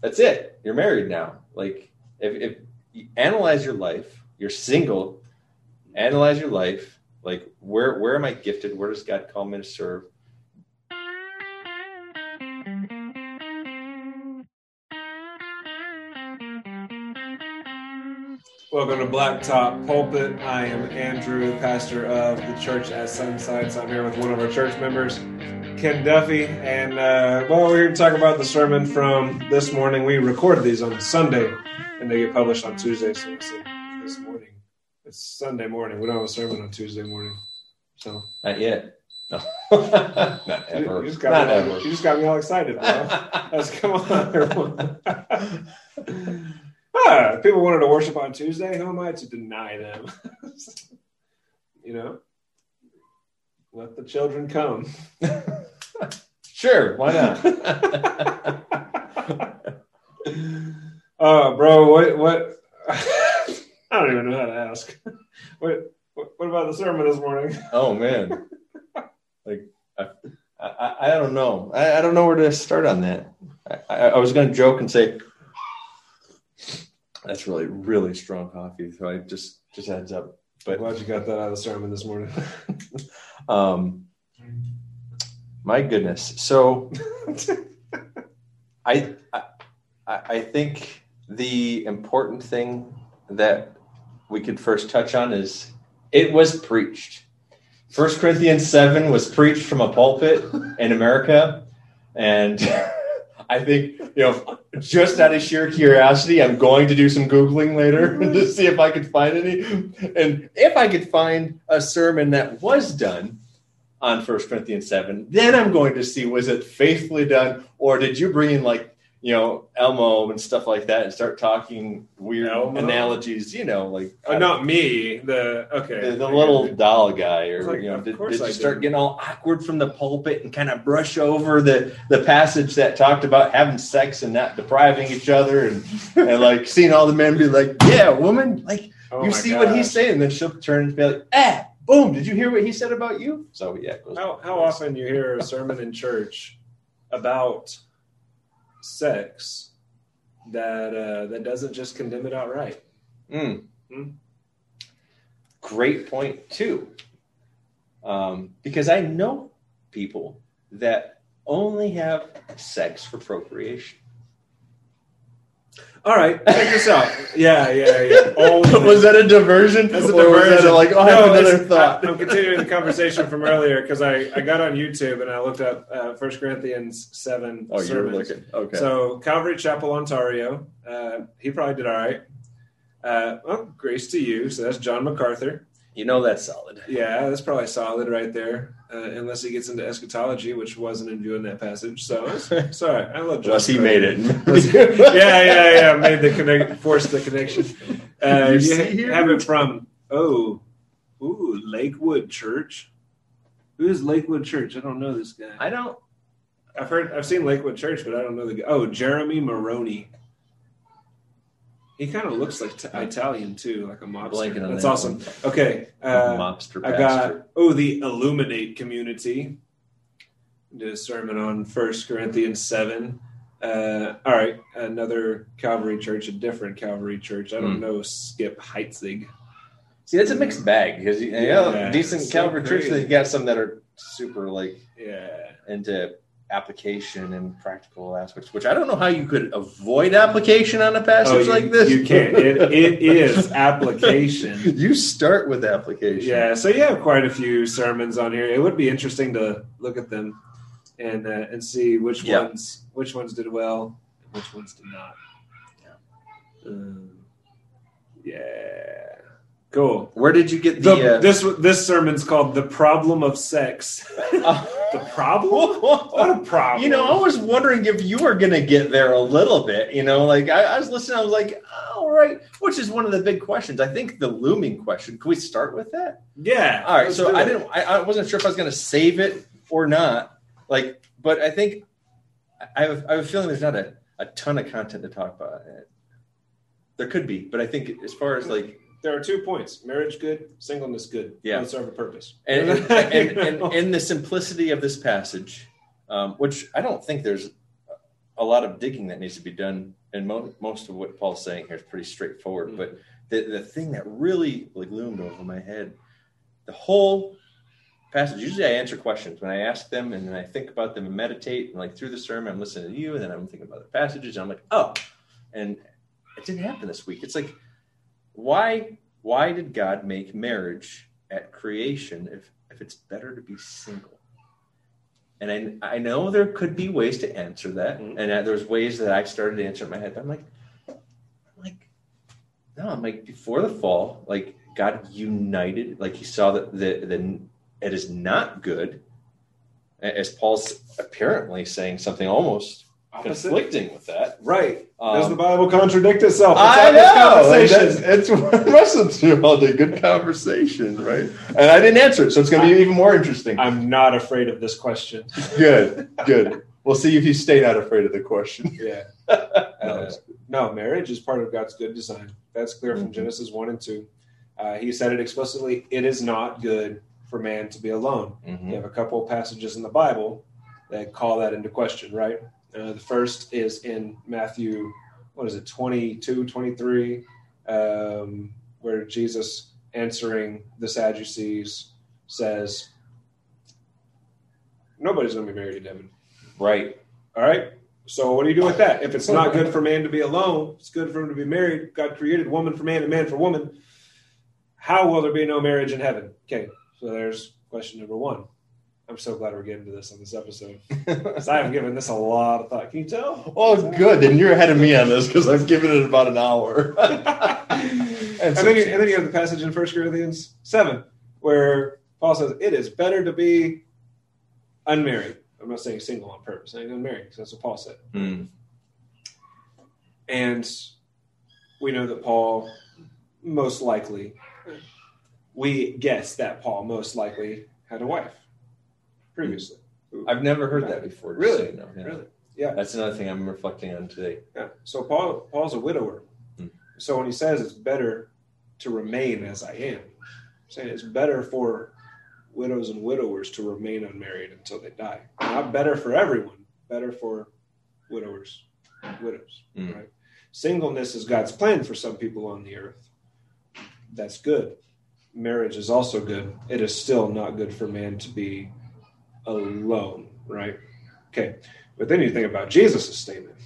that's it. You're married now. Like if, if you analyze your life, you're single. Analyze your life. Like where where am I gifted? Where does God call me to serve? Welcome to Blacktop Pulpit. I am Andrew, pastor of the church at Sunside. So I'm here with one of our church members, Ken Duffy. And, uh, well, we're here to talk about the sermon from this morning. We record these on Sunday, and they get published on Tuesday. So it's this morning. It's Sunday morning. We don't have a sermon on Tuesday morning. So Not yet. No. Not ever. You just got, Not me, all- ever. you just got me all excited, bro. Let's come on, everyone. ah, people wanted to worship on Tuesday. Who am I to deny them? you know, let the children come. Sure, why not? Oh, bro, what? What? I don't even know how to ask. What? What about the sermon this morning? oh man. Like I, I, I don't know. I, I don't know where to start on that. I, I, was gonna joke and say that's really, really strong coffee. So I just just heads up. But Glad you got that out of the sermon this morning. Um my goodness. So I, I I think the important thing that we could first touch on is it was preached. First Corinthians seven was preached from a pulpit in America, and I think you know just out of sheer curiosity, I'm going to do some googling later to see if I could find any, and if I could find a sermon that was done on First Corinthians seven, then I'm going to see was it faithfully done, or did you bring in like you know Elmo and stuff like that and start talking weird Elmo? analogies? You know, like oh, not me. The okay. the, the little doll guy, or like, you know, did, did you start did. getting all awkward from the pulpit and kind of brush over the the passage that talked about having sex and not depriving each other, and and like seeing all the men be like, "Yeah, woman, like Oh you see what he's saying," and then she'll turn and be like, "Ah, boom, did you hear what he said about you?" So yeah, How how often you hear a sermon in church about sex that uh, that doesn't just condemn it outright? Mm. Hmm. Great point too, um, because I know people that only have sex for procreation. All right, check this out. Yeah, yeah, yeah. Only- was that a diversion? That's a Or was that diversion. like, oh, I No, have another thought. I, am continuing the conversation from earlier because I, I got on YouTube and I looked up uh, 1 Corinthians 7 oh, you're looking. Okay. So Calvary Chapel, Ontario. Uh, he probably did all right. Uh, well, grace to you. So that's John MacArthur. you know that's solid. Yeah, that's probably solid right there. Uh, unless he gets into eschatology, which wasn't in view in that passage. So it's, it's all right. I love John. Unless he made it. yeah, yeah, yeah. Made the connect, forced the connection. Uh, You you see ha- here? have it from oh, ooh, Lakewood Church. Who is Lakewood Church? I don't know this guy. I don't. I've heard, I've seen Lakewood Church, but I don't know the guy. Oh, Jeremy Maroney. He kind of looks like t- Italian too, like a mobster. Blanking on That's that awesome. one. Okay, uh, Mobster I pastor. got oh the Illuminate community. Did a sermon on First Corinthians seven. Uh, all right, another Calvary church, a different Calvary church. I don't Hmm. know Skip Heitzig. See, that's a mixed bag because you know, Yeah, decent so Calvary church. crazy. You got some that are super like Yeah, into application and practical aspects, which I don't know how you could avoid application on a passage oh, you, like this. you can't. It, it is application. you start with application. Yeah, so you have quite a few sermons on here. It would be interesting to look at them and uh, and see which Yeah. ones which ones did well and which ones did not. Um, yeah, cool. Where did you get The, the? uh, this this sermon's called "The Problem of Sex." the problem? What a problem! You know, I was wondering if you were going to get there a little bit. You know, like I, I was listening, I was like, all right, which is one of the big questions. I think the looming question. Can we start with that? yeah. All right. So I didn't. I, I wasn't sure if I was going to save it or not. Like, but I think I have. I have a feeling there's not a, a ton of content to talk about. There could be, but I think as far as like There are two points: marriage good, singleness good. Yeah. Serve a purpose. and and, and, and, and the simplicity of this passage, um, which I don't think there's a lot of digging that needs to be done, and mo- most of what Paul's saying here is pretty straightforward. Mm. But the the thing that really like loomed over my head, the whole passage. Usually, I answer questions when I ask them, and then I think about them and meditate. And like through the sermon, I'm listening to you, and then I'm thinking about the passages. And I'm like, oh, and it didn't happen this week. It's like, why why did God make marriage at creation if if it's better to be single? And I, I know there could be ways to answer that, Mhm. and there's ways that I started to answer in my head. But I'm like, I'm like, no, I'm like before the fall, like God united, like He saw that the the it is not good, as Paul's apparently saying something almost. Conflicting with that. Right. Does Um, the Bible contradict itself? I know. It's wrestling through all the good conversation, right? And I didn't answer it, so it's going to be even more interesting. I'm not afraid of this question. Good, good. We'll see if you stay not afraid of the question. Yeah. No, Uh, no, marriage is part of God's good design. That's clear from Mhm. Genesis 1 and 2. Uh, he said it explicitly it is not good for man to be alone. Mhm. You have a couple of passages in the Bible that call that into question, right? Uh, the first is in Matthew, what is it, 22, 23, um, where Jesus answering the Sadducees says, Nobody's going to be married in heaven. Right. All right. So what do you do with that? If it's not good for man to be alone, it's good for him to be married. God created woman for man and man for woman. How will there be no marriage in heaven? Okay. So there's question number one. I'm so glad we're getting to this on this episode. 'Cause I have given this a lot of thought. Can you tell? Oh, good. Then you're ahead of me on this because I've given it about an hour. and, then you, and then you have the passage in First Corinthians 7 where Paul says, It is better to be unmarried. I'm not saying single on purpose, I'm saying unmarried because that's what Paul said. Hmm. And we know that Paul most likely, we guess that Paul most likely had a wife previously. I've never heard that before. just Really? so you know. Yeah. Really? Yeah. That's another thing I'm reflecting on today. Yeah. So Paul Paul's a widower. Hmm. So when he says it's better to remain as I am, saying it's better for widows and widowers to remain unmarried until they die. Not better for everyone, better for widowers, widows. Hmm. Right? Singleness is God's plan for some people on the earth. That's good. Marriage is also good. It is still not good for man to be alone, right? Okay. But then you think about Jesus' statement.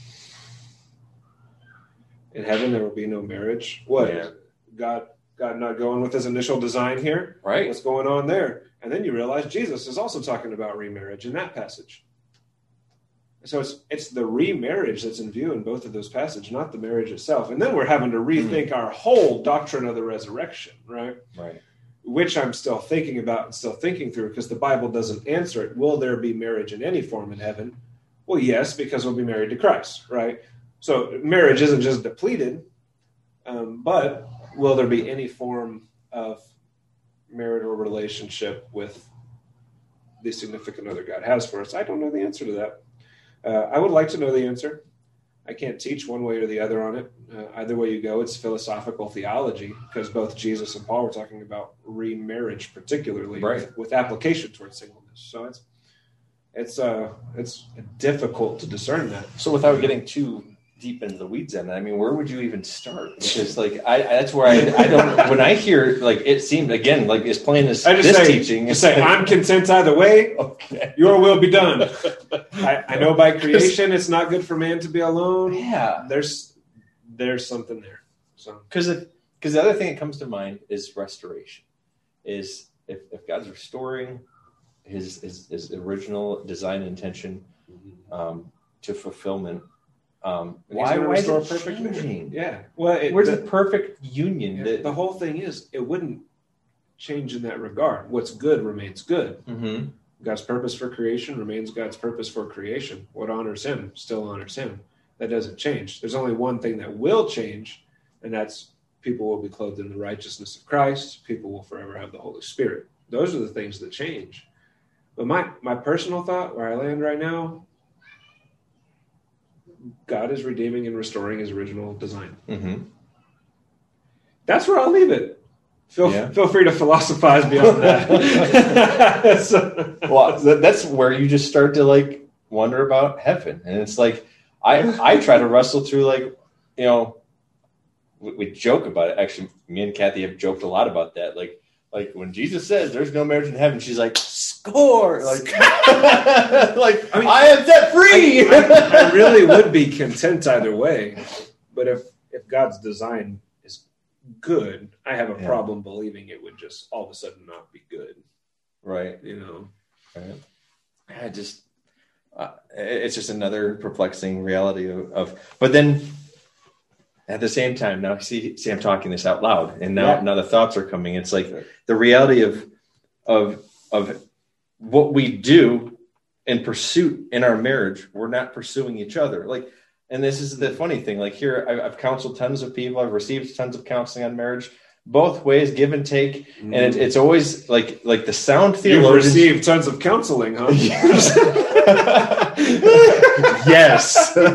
In heaven there will be no marriage. What? Yeah. God God not going with his initial design here? Right. What's going on there? And then you realize Jesus is also talking about remarriage in that passage. So it's it's the remarriage that's in view in both of those passages, not the marriage itself. And then we're having to rethink hmm. our whole doctrine of the resurrection, right? Right. Which I'm still thinking about and still thinking through because the Bible doesn't answer it. Will there be marriage in any form in heaven? Well, yes, because we'll be married to Christ, right? So marriage isn't just depleted, um, but will there be any form of marital relationship with the significant other God has for us? I don't know the answer to that. Uh, I would like to know the answer. I can't teach one way or the other on it. Uh, either way you go, it's philosophical theology because both Jesus and Paul were talking about remarriage, particularly Right. with, with application towards singleness. So it's it's uh it's difficult to discern that. So without getting too deep into the weeds that, I mean, where would you even start? Because like I, that's where I, I don't when I hear like it seemed again like as plain as I just this say, teaching. just say I'm content either way. okay. Your will be done. I, I know by creation it's not good for man to be alone. Yeah, There's there's something there. So because because the other thing that comes to mind is restoration. Is if, if God's restoring his, his his original design intention um, to fulfillment, um, why why is restore it perfect changing? Yeah. Well, it, Where's the, the perfect union? yeah, that, the whole thing is it wouldn't change in that regard. What's good remains good. Mhm. God's purpose for creation remains God's purpose for creation. What honors Him still honors Him. That doesn't change. There's only one thing that will change, and that's people will be clothed in the righteousness of Christ. People will forever have the Holy Spirit. Those are the things that change. But my my personal thought, where I land right now, God is redeeming and restoring His original design. Mhm. That's where I'll leave it. Feel Yeah. feel free to philosophize beyond that. So- well that, that's where you just start to like wonder about heaven and it's like I I try to wrestle through like you know we, we joke about it. Actually, me and Kathy have joked a lot about that. Like like when Jesus says there's no marriage in heaven, she's like score like like I, mean, I am set free. I, I, I really would be content either way, but if if God's design is good, I have a yeah. problem believing it would just all of a sudden not be good. Right. You know. Right. I just uh, it's just another perplexing reality of, of, but then at the same time now see see i'm talking this out loud and now yeah. now the thoughts are coming it's like the reality of of of what we do in pursuit in our marriage we're not pursuing each other like and this is the funny thing like here i've counseled tons of people i've received tons of counseling on marriage both ways, give and take, and it, it's always like like the sound theologian. You've received tons of counseling, huh? yes. uh,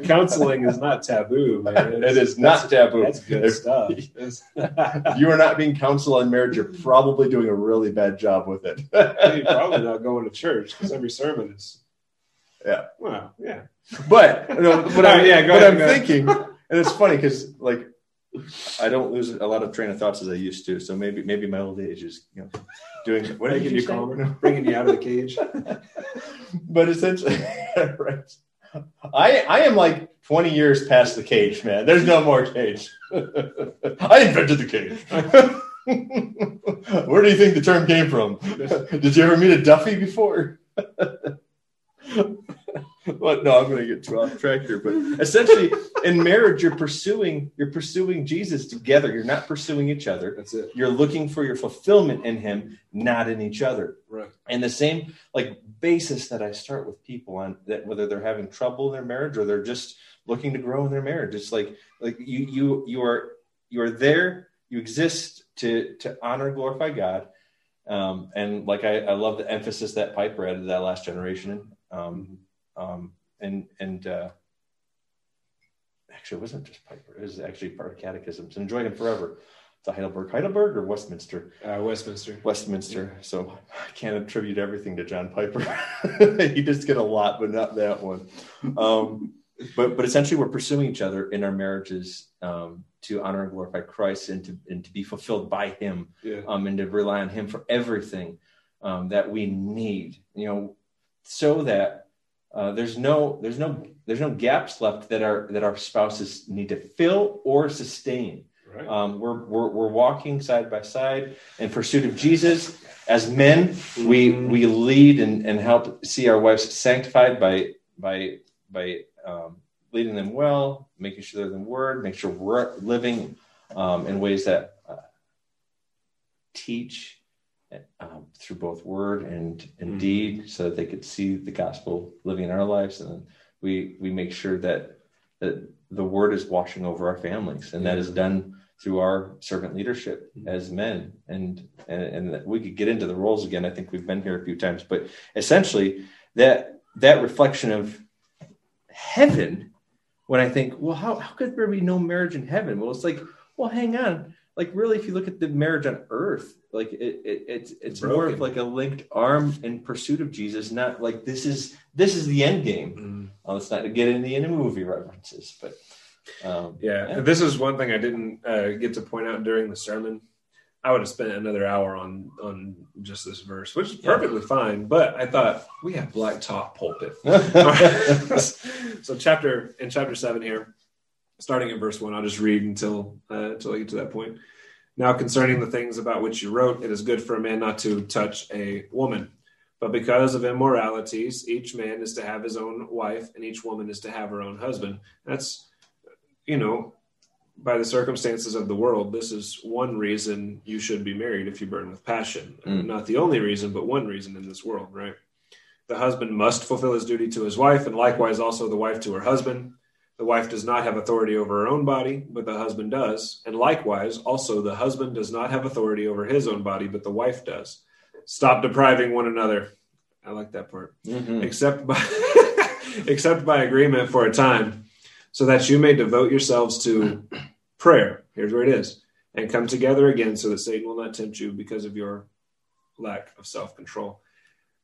counseling is not taboo, man. It's, it is not taboo. That's good if, stuff. if you are not being counseled on marriage, you're probably doing a really bad job with it. you're probably not going to church because every sermon is. Yeah. Well, yeah. But you know, what, I, yeah, what ahead, I'm thinking, and it's funny because like I don't lose a lot of train of thoughts as I used to. So maybe maybe my old age is you know doing what making you calmer, bringing you out of the cage. but essentially, right. I I am like 20 years past the cage, man. There's no more cage. I invented the cage. Where do you think the term came from? Did you ever meet a Duffy before? well, no, I'm going to get too off track here, but essentially, in marriage, you're pursuing you're pursuing Jesus together. You're not pursuing each other. That's it. You're looking for your fulfillment in Him, not in each other. Right. And the same like basis that I start with people on that whether they're having trouble in their marriage or they're just looking to grow in their marriage. It's like like you you you are you are there. You exist to to honor and glorify God. Um, and like I, I love the emphasis that Piper added that last generation. Um, um, and and uh, actually, it wasn't just Piper; it was actually part of catechisms. Enjoyed him forever. The Heidelberg, Heidelberg, or Westminster? Uh, Westminster. Westminster. Yeah. So I can't attribute everything to John Piper. he just get a lot, but not that one. Um, but but essentially, we're pursuing each other in our marriages um, to honor and glorify Christ, and to and to be fulfilled by Him, yeah. um, and to rely on Him for everything um, that we need. You know, so that uh, there's no there's no there's no gaps left that our that our spouses need to fill or sustain. Right. Um, we're, we're we're walking side by side in pursuit of Jesus. As men, we we lead and, and help see our wives sanctified by by by um, leading them well, making sure they're in the Word, make sure we're living um, in ways that uh, teach um, through both word and, and mm-hmm. deed so that they could see the gospel living in our lives and we we make sure that that the word is washing over our families and yeah. that is done through our servant leadership mm-hmm. as men and, and and we could get into the roles again i think we've been here a few times but essentially that that reflection of heaven when i think well how, how could there be no marriage in heaven well it's like well hang on like really if you look at the marriage on earth like it, it it's it's Broken. more of like a linked arm in pursuit of jesus not like this is this is the end game mm. well, let's not get into any movie references but um, yeah. yeah. this is one thing i didn't uh, get to point out during the sermon i would have spent another hour on on just this verse which is perfectly yeah. fine but i thought we have black top pulpit so chapter in chapter 7 here starting in verse one. I'll just read until uh, until I get to that point. Now, concerning the things about which you wrote, it is good for a man not to touch a woman. But because of immoralities, each man is to have his own wife, and each woman is to have her own husband. That's, you know, by the circumstances of the world, this is one reason you should be married if you burn with passion. Mm. Not the only reason, but one reason in this world, right? The husband must fulfill his duty to his wife, and likewise also the wife to her husband. The wife does not have authority over her own body, but the husband does. And likewise, also the husband does not have authority over his own body, but the wife does. Stop depriving one another. I like that part. Mm-hmm. Except by except by agreement for a time, so that you may devote yourselves to prayer. Here's where it is. And come together again so that Satan will not tempt you because of your lack of self-control.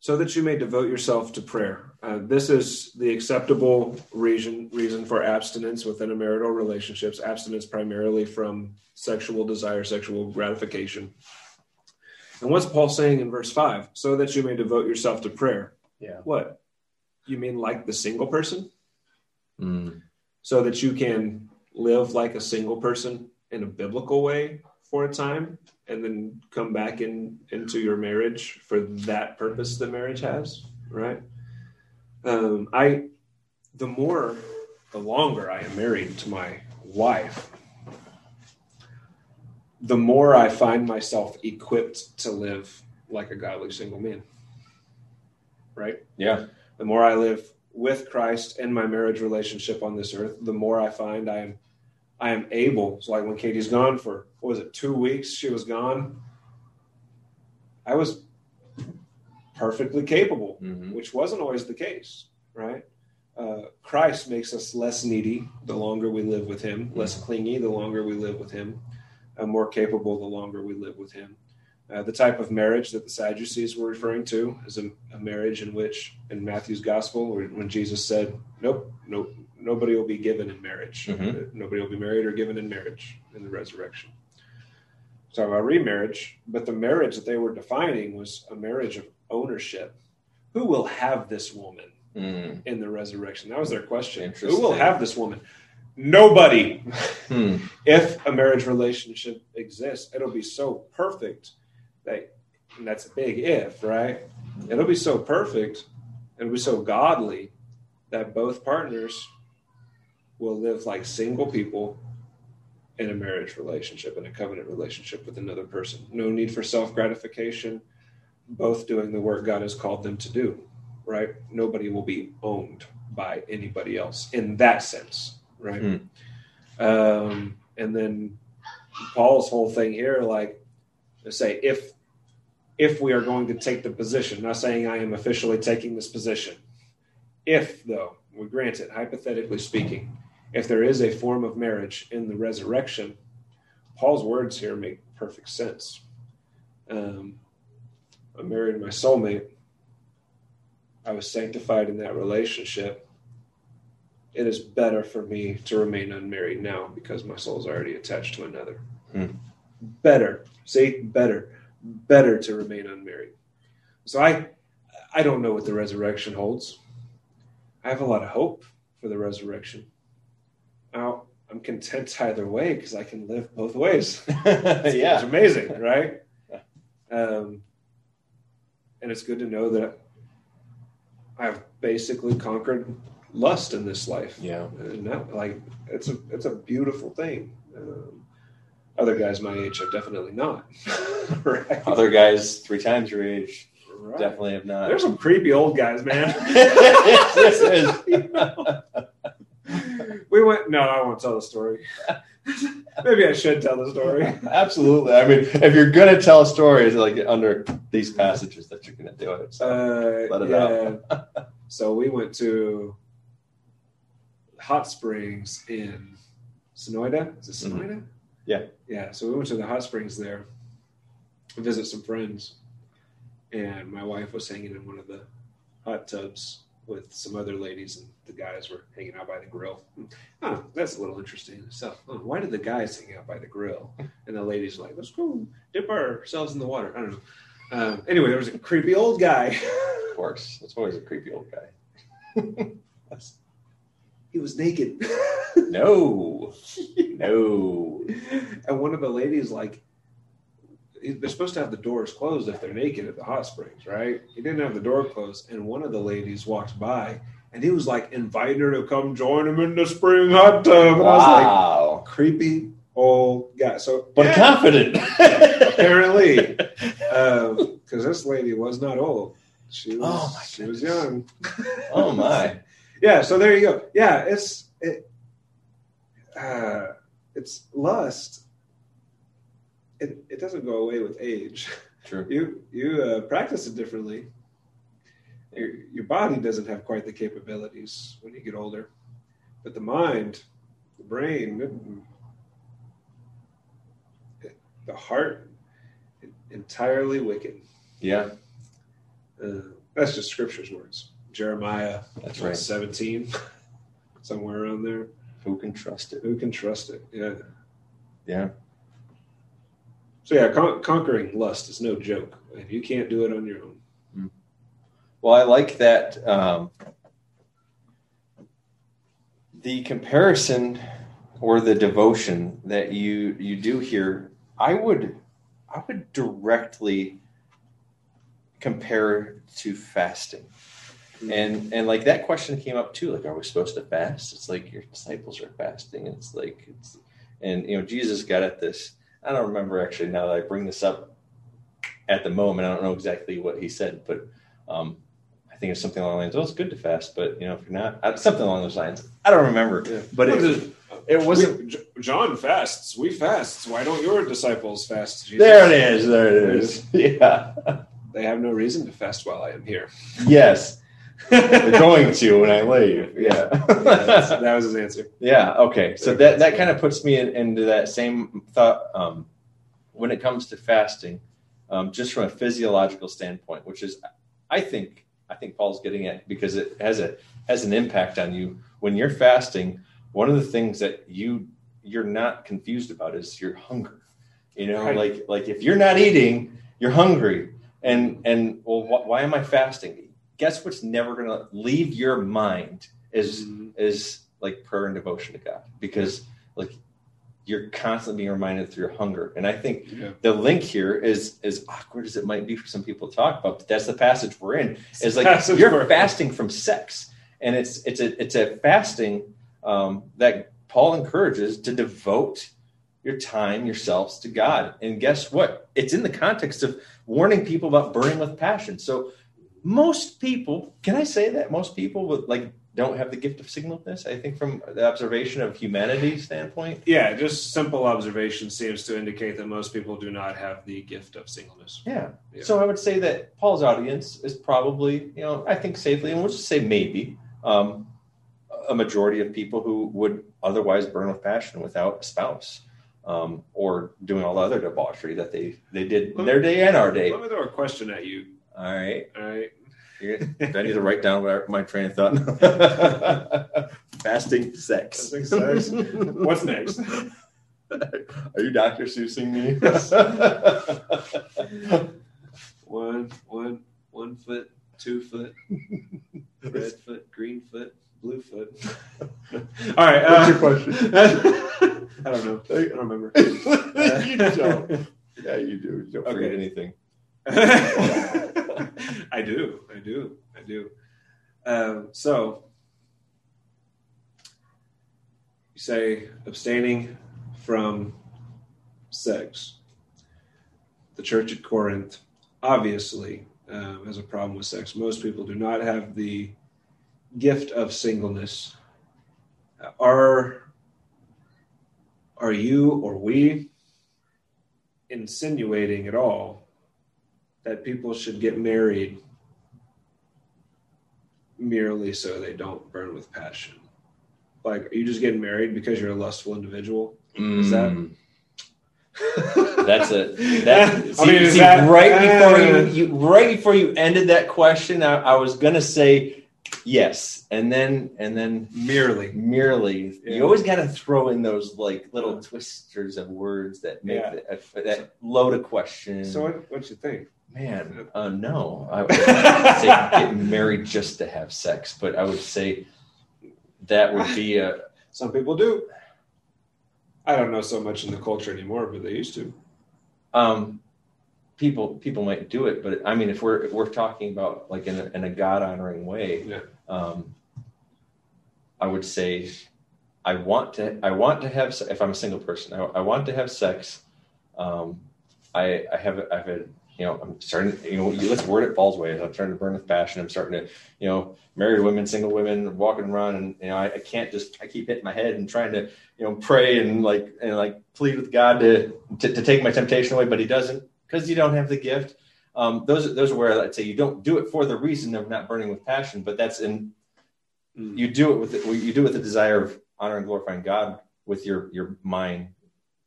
So that you may devote yourself to prayer. Uh, this is the acceptable reason reason for abstinence within a marital relationships. Abstinence primarily from sexual desire, sexual gratification. And what's Paul saying in verse five? So that you may devote yourself to prayer. Yeah. What? You mean like the single person? Mm. So that you can live like a single person in a biblical way for a time and then come back in into your marriage for that purpose that marriage has right um, i the more the longer i am married to my wife the more i find myself equipped to live like a godly single man right Yeah. the more i live with christ in my marriage relationship on this earth the more i find i am I am able. So like when Katie's gone for what was it, two weeks? She was gone. I was perfectly capable, Mhm. which wasn't always the case, right? Uh, Christ makes us less needy the longer we live with Him, less clingy the longer we live with Him, uh, more capable the longer we live with Him. Uh, the type of marriage that the Sadducees were referring to is a, a marriage in which, in Matthew's Gospel, when Jesus said, "Nope, nope, nobody will be given in marriage. Mhm. Nobody will be married or given in marriage in the resurrection." So about remarriage, but the marriage that they were defining was a marriage of ownership. Who will have this woman Mm. in the resurrection? That was their question. Who will have this woman? Nobody. Hmm. if a marriage relationship exists, it'll be so perfect that, and that's a big if, right? It'll be so perfect, it'll be so godly that both partners will live like single people in a marriage relationship, in a covenant relationship with another person. No need for self gratification, both doing the work God has called them to do, right? Nobody will be owned by anybody else in that sense, right? Hmm. Um, and then Paul's whole thing here, like, say if if we are going to take the position, not saying I am officially taking this position, if though we grant it, hypothetically speaking, if there is a form of marriage in the resurrection, Paul's words here make perfect sense. Um, I married my soulmate. I was sanctified in that relationship it is better for me to remain unmarried now because my soul is already attached to another. Hmm. Better, say better, better to remain unmarried. So I, I don't know what the resurrection holds. I have a lot of hope for the resurrection. Now I'm content either way because I can live both ways. It's yeah. amazing, right? Um, and it's good to know that I've basically conquered lust in this life. Yeah. And that, like it's a it's a beautiful thing. Um, other guys my age have definitely not. right? Other guys three times your age Right. definitely have not. There's some creepy old guys, man. this is. We went. No, I won't tell the story. Maybe I should tell the story. Absolutely. I mean, if you're gonna tell a story, it's like under these passages that you're gonna do it. So Uh, Let it yeah. so we went to hot springs in Sonoida. Is it Sonoida? Mm-hmm. Yeah. Yeah. So we went to the hot springs there to visit some friends, and my wife was hanging in one of the hot tubs with some other ladies, and the guys were hanging out by the grill. Oh, that's a little interesting itself. Oh, why did the guys hang out by the grill, and the ladies were like, let's go dip ourselves in the water? I don't know. Um, anyway, there was a creepy old guy. of course, that's always a creepy old guy. he was naked. No, no. and one of the ladies like they're supposed to have the doors closed if they're naked at the hot springs right? He didn't have the door closed and one of the ladies walked by and he was like inviting her to come join him in the spring hot tub and i was like Wow. creepy old guy. So But yeah, confident. apparently because this lady was not old. She was Oh, my she was young. oh my. yeah so there you go. Yeah it's it uh it's lust it, it doesn't go away with age True. you you uh, practice it differently your, your body doesn't have quite the capabilities when you get older but the mind the brain it- the heart entirely wicked Yeah. uh, That's just scripture's words. Jeremiah, That's right. 17, somewhere around there. Who can trust it? Who can trust it? Yeah. Yeah. So yeah, con- conquering lust is no joke. You can't do it on your own, Well, I like that. Um, the comparison or the devotion that you you do here, I would I would directly compare to fasting. And and like that question came up too. Like, are we supposed to fast? It's like your disciples are fasting. And it's like it's and you know Jesus got at this. I don't remember actually now that I bring this up at the moment. I don't know exactly what he said, but um, I think it's something along the lines. Oh, it's good to fast, but you know, if you're not, uh, something along those lines. I don't remember, Yeah. but it, is it wasn't. We- John fasts. We fast. Why don't your disciples fast? Jesus? There it is. There it is. Yeah. They have no reason to fast while I am here. Yes. They're going to when I leave. Yeah. That's- that was his answer. Yeah. Okay. So that that kind of puts me in, into that same thought um, when it comes to fasting, um, just from a physiological standpoint, which is, I think, I think Paul's getting at because it has a has an impact on you when you're fasting. One of the things that you you're not confused about is your hunger. You know, Right. like like if you're not eating, you're hungry, and and well, wh- why am I fasting? Guess what's never going to leave your mind is is like prayer and devotion to God because like you're constantly being reminded through your hunger. And I think Yeah. the link here is as awkward as it might be for some people to talk about, but that's the passage we're in. Is like you're fasting from sex, and it's it's a it's a fasting um, that Paul encourages to devote your time yourselves to God. And guess what? It's in the context of warning people about burning with passion. So most people, can I say that most people would like don't have the gift of singleness? I think from the observation of humanity standpoint. Yeah, just simple observation seems to indicate that most people do not have the gift of singleness. Yeah. Yeah. So I would say that Paul's audience is probably, you know, I think safely, and we'll just say maybe, um, a majority of people who would otherwise burn with passion without a spouse, um, or doing all the other debauchery that they they did in their day and our day. Let me throw a question at you. All right. All right. Do I need to write down I- my train of thought? Fasting sex. Fasting sex. What's next? Are you Dr. Seussing me? One, one, one foot, two foot, red foot, green foot, blue foot. All right. What's uh, your question? I don't know. I don't remember. you don't. Yeah, you do. You don't forget anything. I do. I do. I do. Um, so, you say abstaining from sex. The church at Corinth obviously um, has a problem with sex. Most people do not have the gift of singleness. Are are you or we insinuating at all that people should get married merely so they don't burn with passion? Like, are you just getting married because you're a lustful individual? Is that- Mm. That's a that. I mean, see, that- right before uh, you, you right before you ended that question, I, I was gonna say yes, and then and then merely? merely Yeah. you always got to throw in those like little twisters of words that make Yeah. the, that load a question. So, what what you think? Man, uh, no, I would say get married just to have sex, but I would say that would be a Some people do. I don't know so much in the culture anymore, but they used to. um, people people might do it, but I mean, if we're if we're talking about like in a, in a God honoring way, Yeah. Um, I would say I want to I want to have if I'm a single person, I, I want to have sex. Um, I I have I've had you know I'm starting you know let's word it Paul's way. I'm starting to burn with passion. I'm starting to you know married women, single women, walking around, and you know I, I can't just I keep hitting my head and trying to you know pray and like and like plead with God to to, to take my temptation away, but He doesn't because you don't have the gift. Um, those those are where I'd say you don't do it for the reason of not burning with passion, but that's in Mm. you do it with the, you do it with the desire of honoring and glorifying God with your your mind,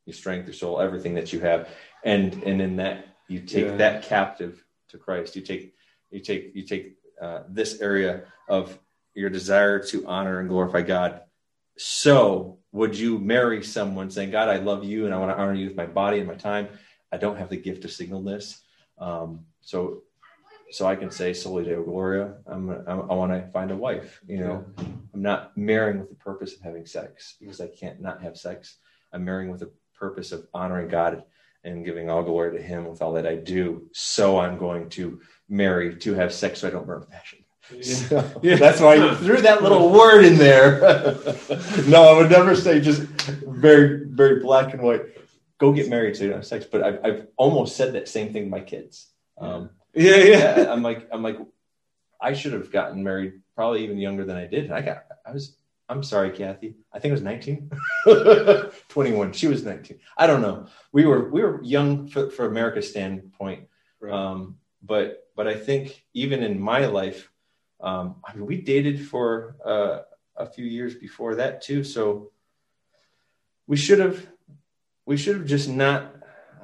your strength, your soul, everything that you have, and and in that you take Yeah. that captive to Christ. You take you take you take uh, this area of your desire to honor and glorify God. So, would you marry someone saying, "God, I love you and I want to honor you with my body and my time. I don't have the gift of singleness, um, so so I can say Soli Deo Gloria. I'm, I'm I want to find a wife. You know, I'm not marrying with the purpose of having sex because I can't not have sex. I'm marrying with the purpose of honoring God and giving all glory to Him with all that I do. So I'm going to marry to have sex so I don't burn passion. So, Yeah. That's why you threw that little word in there. no, I would never say just very, very black and white. Go get married so you don't have sex. But I've, I've almost said that same thing to my kids. Um, Yeah, yeah. yeah, I'm like, I'm like, I should have gotten married probably even younger than I did. I got, I was, I'm sorry, Kathy. I think I was 19, 21. She was 19. I don't know. We were, we were young for, for America's standpoint. Right. Um, but, but I think even in my life, um, I mean, we dated for uh, a few years before that too. So we should have, we should have just not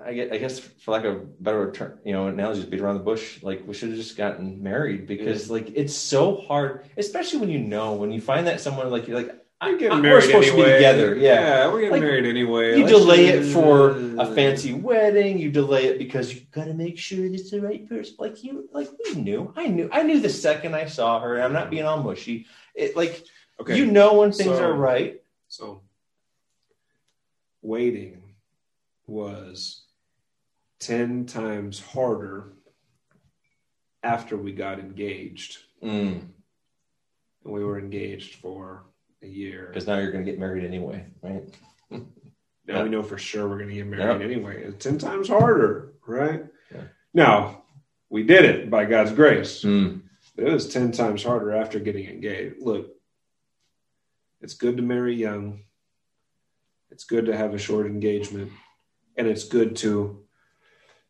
I guess, I guess for lack of a better term, you know, analogy is beat around the bush. Like we should have just gotten married because like it's so hard, especially when you know when you find that someone like you're like We're getting I- married we're supposed anyway. to be together. Yeah, we're getting Like, married anyway. you Let's delay it for a fancy wedding. You delay it because you got to make sure it's the right person. Like you, like we knew. I knew. I knew the second I saw her. I'm not being all mushy. It like Okay, you know when things So- are right. so waiting was ten times harder after we got engaged, Mm, and we were engaged for a year. because now you're going to get married anyway, right? Now Yeah. we know for sure we're going to get married Yeah. anyway. It's 10 times harder, right? Yeah. Now, we did it by God's grace. Mm, But it was 10 times harder after getting engaged. Look, it's good to marry young. It's good to have a short engagement. And it's good to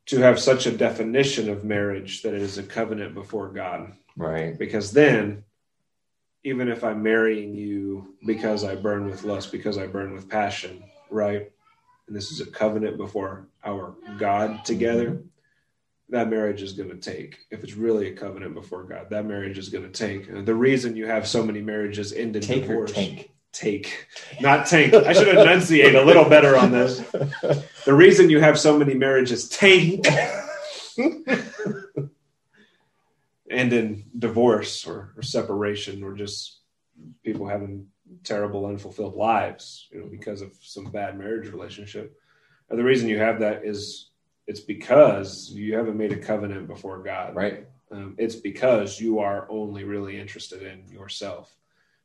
to have such a definition of marriage that it is a covenant before God. right. Because then even if I'm marrying you because I burn with lust, because I burn with passion, right? And this is a covenant before our God together, mm-hmm. that marriage is going to take. If it's really a covenant before God, that marriage is going to take. And the reason you have so many marriages end in Take or divorce, tank. Take, not tank. I should enunciate a little better on this. The reason you have so many marriages tank and in divorce or, or separation or just people having terrible unfulfilled lives you know because of some bad marriage relationship and the reason you have that is it's because you haven't made a covenant before god Right. um, it's because you are only really interested in yourself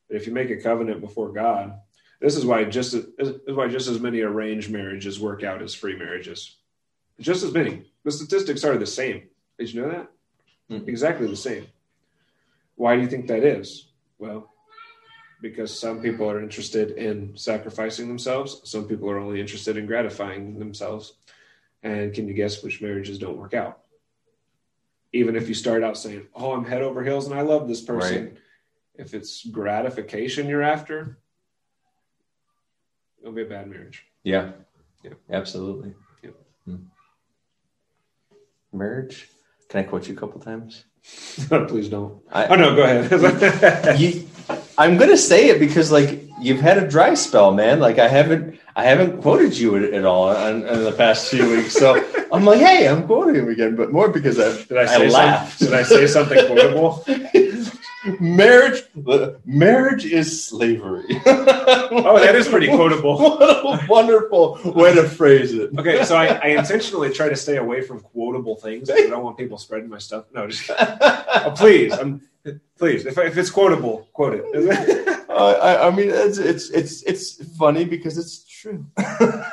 but if you make a covenant before god this is why just this is why just as many arranged marriages work out as free marriages. Just as many. The statistics are the same. Did you know that? Mm. exactly the same. Why do you think that is? Well because some people are interested in sacrificing themselves. Some people are only interested in gratifying themselves. And can you guess which marriages don't work out? Even if you start out saying oh i'm head over heels and i love this person. Right. If it's gratification you're after it'll be a bad marriage Yeah. Yeah. Absolutely. Yep. Hmm. Marriage. Can I quote you a couple times? please don't I, oh no go ahead you, I'm gonna say it because like you've had a dry spell, man. Like I haven't I haven't quoted you at, at all in, in the past few weeks. So I'm like, hey, I'm quoting him again, but more because I did i say I laughed. Some, did i say something quotable marriage marriage is slavery. oh that is pretty quotable what a wonderful way to phrase it. Okay, so I, I intentionally try to stay away from quotable things I don't want people spreading my stuff. No, just oh, please, I'm, please. If, if it's quotable, quote it. Uh, I, I mean, it's, it's it's it's funny because it's true. uh,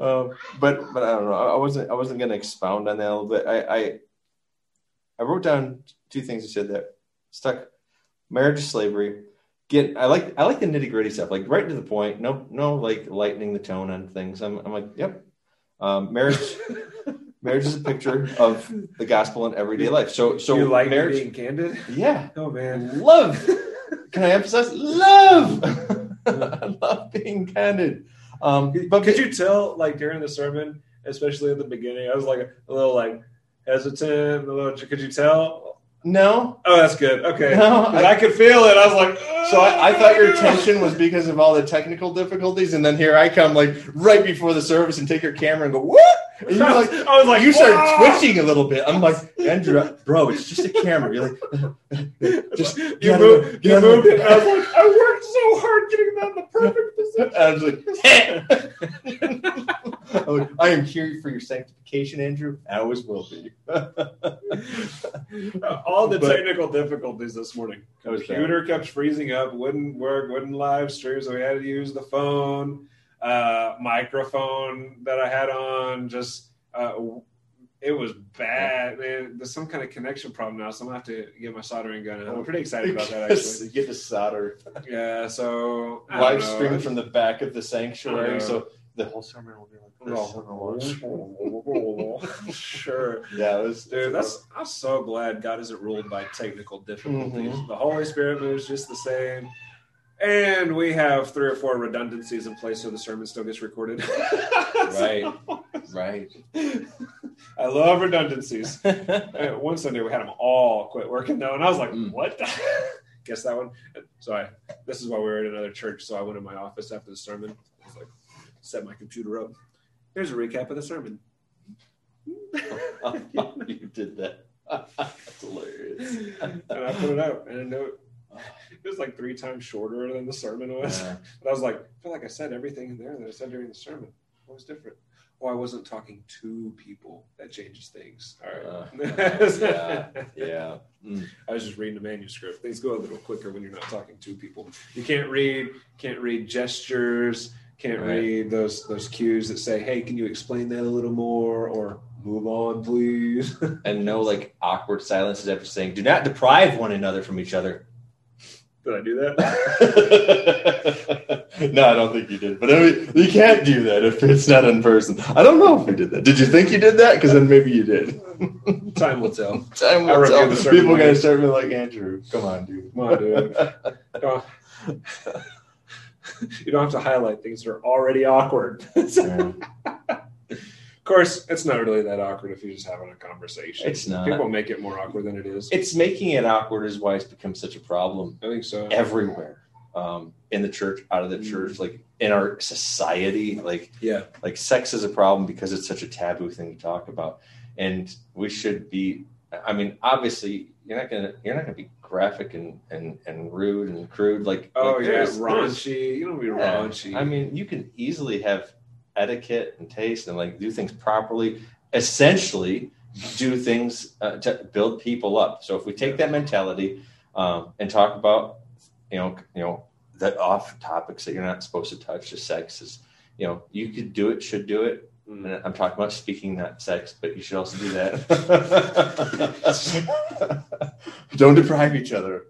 but but I don't know. I wasn't I wasn't going to expound on that a little bit. I, I I wrote down two things you said that stuck: marriage is slavery. Get I like I like the nitty gritty stuff, like right to the point. No no like lightening the tone on things. I'm I'm like yep. Um, marriage marriage is a picture of the gospel in everyday life. So so you like marriage, being candid? yeah. Oh man, Love. Can I emphasize love? I love being candid. Um, but could you tell like during the sermon, especially at the beginning, I was like a little like, hesitant. A little, could you tell? No. Oh, that's good. Okay, No, 'Cause I, could feel it. I was like, So I, I thought your tension was because of all the technical difficulties, and then here I come, like right before the service, and take your camera and go, "What?" And you're like, I was like, you start "Whoa!" twitching a little bit. I'm like, Andrew, bro, it's just a camera. You're like, just you get out of moved, you get out of moved it. And I was like, I worked so hard getting that in the perfect position. I was like, I like, I am here for your sanctification, Andrew. I always will be. All the But- technical difficulties this morning. That was bad. Computer kept freezing up, wouldn't work, wouldn't live stream, so we had to use the phone. Uh, microphone that I had on just uh, it was bad, man. There's some kind of connection problem now, so I'm gonna have to get my soldering gun. out. I'm pretty excited about that actually. Get the solder Yeah, so I live don't know. streaming from the back of the sanctuary, so the whole sermon will be like this. sure. Yeah, it was, Dude, that's I'm so glad God isn't ruled by technical difficulties. Mhm. The Holy Spirit moves just the same. And we have three or four redundancies in place so the sermon still gets recorded. right, right. I love redundancies. Uh, One Sunday we had them all quit working though, and I was like, Mm. "What?" Guess that one. So I. This is why we were at another church. So I went in my office after the sermon. I was like, set my computer up. Here's a recap of the sermon. you did that. That's hilarious. and I put it out, and it, it was like three times shorter than the sermon was. Yeah. But I was like, I feel like I said everything in there that I said during the sermon. What was different? Oh, I wasn't talking to people. That changes things. All right. Uh, yeah, yeah. Mm. I was just reading the manuscript. Things go a little quicker when you're not talking to people. You can't read, can't read gestures, can't Right. read those those cues that say, "Hey, can you explain that a little more?" or "Move on, please." And no like awkward silences after saying, "Do not deprive one another from each other." Did I do that? no, I don't think you did. But I mean, you can't do that if it's not in person. I don't know if you did that. Did you think you did that? Because then maybe you did. Time will tell. Time will reviewed tell. People are gonna start being like Andrew. Come on, dude. Come on, dude. You don't have to highlight things that are already awkward. Yeah. Of course, it's not really that awkward if you're just having a conversation. It's not. People make it more awkward than it is. It's making it awkward is why it's become such a problem I think so. everywhere. Um, in the church, out of the Mm. church, like in our society, like Yeah. like sex is a problem because it's such a taboo thing to talk about and we should be i mean obviously you're not gonna you're not gonna be graphic and and, and rude and crude like Oh like yeah, raunchy. You don't be yeah. raunchy. i mean you can easily have etiquette and taste and like do things properly essentially do things uh, to build people up so if we take that mentality um, and talk about you know you know the off topics that you're not supposed to touch the sex is you know you could do it should do it Mm. and I'm talking about speaking, not sex, but you should also do that. Don't deprive each other.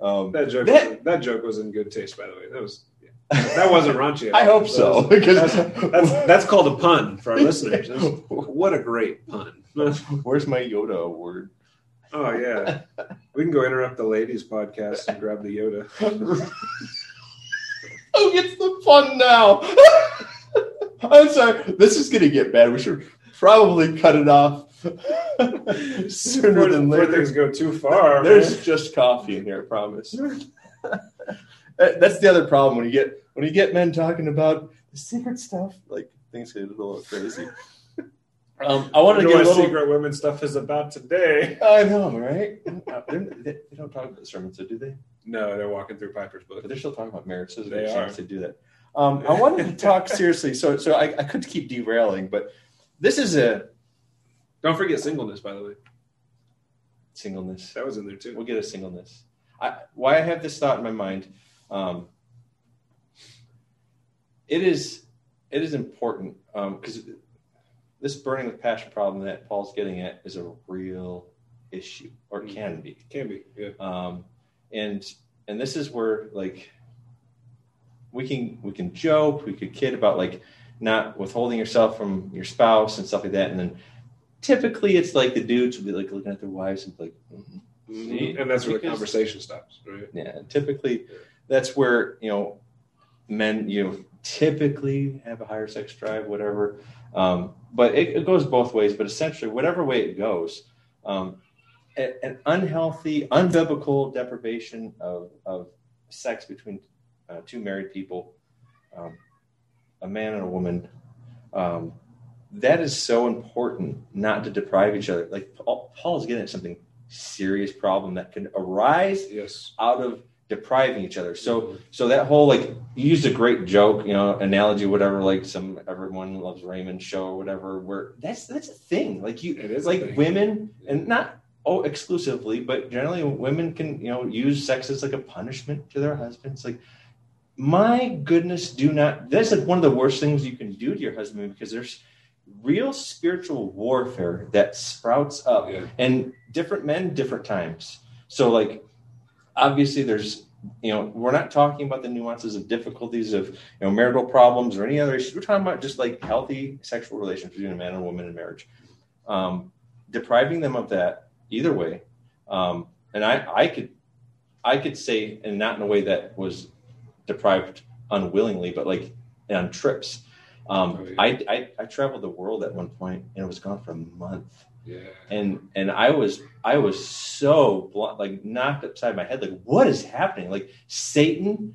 Um, that joke. That- was, that joke was in good taste, by the way. That was. That wasn't raunchy. I hope so. That was- Because that's, that's, that's called a pun for our listeners. That's- what a great pun! where's my Yoda award? Oh yeah, we can go interrupt the ladies' podcast and grab the Yoda. Oh, Who gets the fun now? I'm sorry. This is going to get bad. We should probably cut it off sooner Before, than before later. things go too far. There's man. just coffee in here, I promise. That- That's the other problem when you get when you get men talking about the secret stuff. Like things get a little crazy. Um, I wanted to get a little. secret women stuff is about today. I know, right? Uh, they're- They, they don't talk about the sermon, so do they? No, they're walking through Piper's book. But they're still talking about marriage, so They are. chance to do that. Um, I wanted to talk seriously, so so I, I could keep derailing, but this is a Don't forget singleness, by the way. singleness. That was in there too. We'll get a singleness. I, why I have this thought in my mind, um, it is it is important because this burning with passion problem that Paul's getting at is a real issue, or Mm. can be. Can be. Yeah. um, and and this is where like we can we can joke we could kid about like not withholding yourself from your spouse and stuff like that and then typically it's like the dudes will be like looking at their wives and be like "Mhm." See? And that's where the conversation stops, right? yeah typically that's where you know men, you know, typically have a higher sex drive, whatever. Um, but it, it, goes both ways. But essentially, whatever way it goes, um, an unhealthy, unbiblical deprivation of, of sex between uh, two married people, um, a man and a woman, um, that is so important not to deprive each other. Like Paul, Paul is getting at something serious problem that can arise yes. out of depriving each other. So mm-hmm. so that whole like you used a great joke, you know, analogy, whatever, like some everyone loves Raymond show or whatever, where that's that's a thing. Like you it is like women and not oh exclusively, but generally women can, you know, use sex as like a punishment to their husbands. Like my goodness, do not that's like one of the worst things you can do to your husband because there's real spiritual warfare that sprouts up yeah. and different men different times so like obviously there's you know we're not talking about the nuances of difficulties of you know marital problems or any other issues we're talking about just like healthy sexual relations between a man and a woman in marriage um, depriving them of that either way um, and i i could i could say and not in a way that was deprived unwillingly but like on trips um, oh, yeah. I, I, I traveled the world at one point and it was gone for a month. And and I was I was so like knocked upside my head. Like what is happening? Like Satan